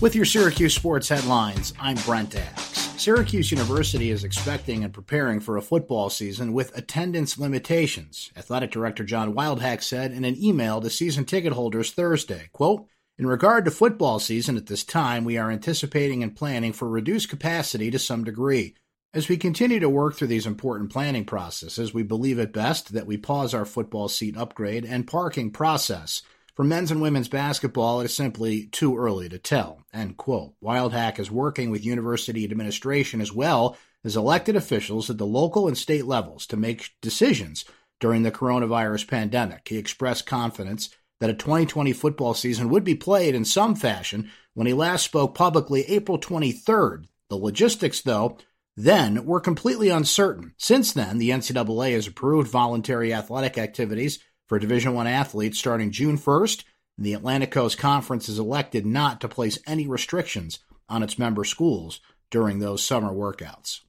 With your Syracuse sports headlines, I'm Brent Axe. Syracuse University is expecting and preparing for a football season with attendance limitations, Athletic Director John Wildhack said in an email to season ticket holders Thursday. Quote, in regard to football season at this time, we are anticipating and planning for reduced capacity to some degree. As we continue to work through these important planning processes, we believe it best that we pause our football seat upgrade and parking process. For men's and women's basketball, it is simply too early to tell. End quote. Wildhack is working with university administration as well as elected officials at the local and state levels to make decisions during the coronavirus pandemic. He expressed confidence that a 2020 football season would be played in some fashion when he last spoke publicly April 23rd. The logistics, though, then were completely uncertain. Since then, the NCAA has approved voluntary athletic activities for Division One athletes starting June 1st. The Atlantic Coast Conference has elected not to place any restrictions on its member schools during those summer workouts.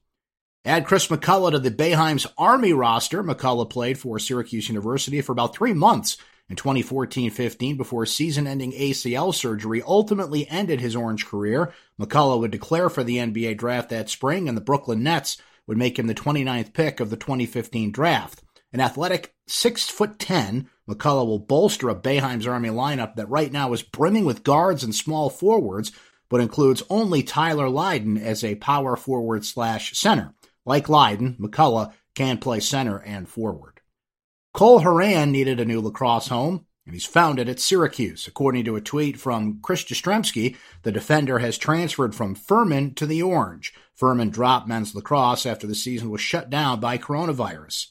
Add Chris McCullough to the Boeheim's Army roster. McCullough played for Syracuse University for about three months in 2014 15 before season ending ACL surgery ultimately ended his Orange career. McCullough would declare for the NBA draft that spring, and the Brooklyn Nets would make him the 29th pick of the 2015 draft. An athletic six foot ten, McCullough will bolster a Boeheim's Army lineup that right now is brimming with guards and small forwards, but includes only Tyler Lydon as a power forward slash center. Like Lydon, McCullough can play center and forward. Cole Horan needed a new lacrosse home, and he's found it at Syracuse. According to a tweet from Chris Jastrzembski, the defender has transferred from Furman to the Orange. Furman dropped men's lacrosse after the season was shut down by coronavirus.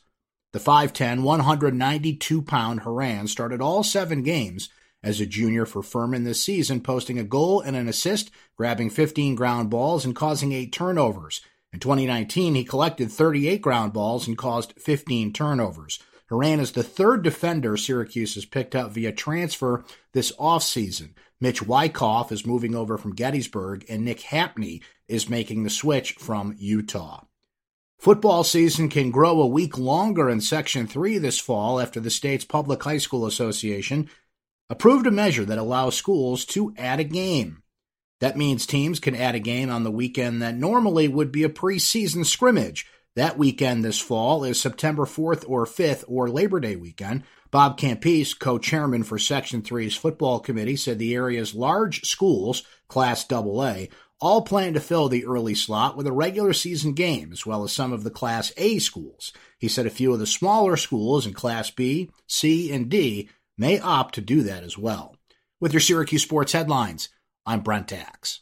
The 5'10, 192 pound Horan started all seven games as a junior for Furman this season, posting a goal and an assist, grabbing 15 ground balls, and causing eight turnovers. In 2019, he collected 38 ground balls and caused 15 turnovers. Horan is the third defender Syracuse has picked up via transfer this offseason. Mitch Wyckoff is moving over from Gettysburg, and Nick Hapney is making the switch from Utah. Football season can grow a week longer in Section 3 this fall after the state's Public High School Association approved a measure that allows schools to add a game. That means teams can add a game on the weekend that normally would be a preseason scrimmage. That weekend this fall is September 4th or 5th or Labor Day weekend. Bob Campese, co-chairman for Section 3's football committee, said the area's large schools, Class AA, all plan to fill the early slot with a regular season game, as well as some of the Class A schools. He said a few of the smaller schools in Class B, C, and D may opt to do that as well. With your Syracuse sports headlines, I'm Brent Axe.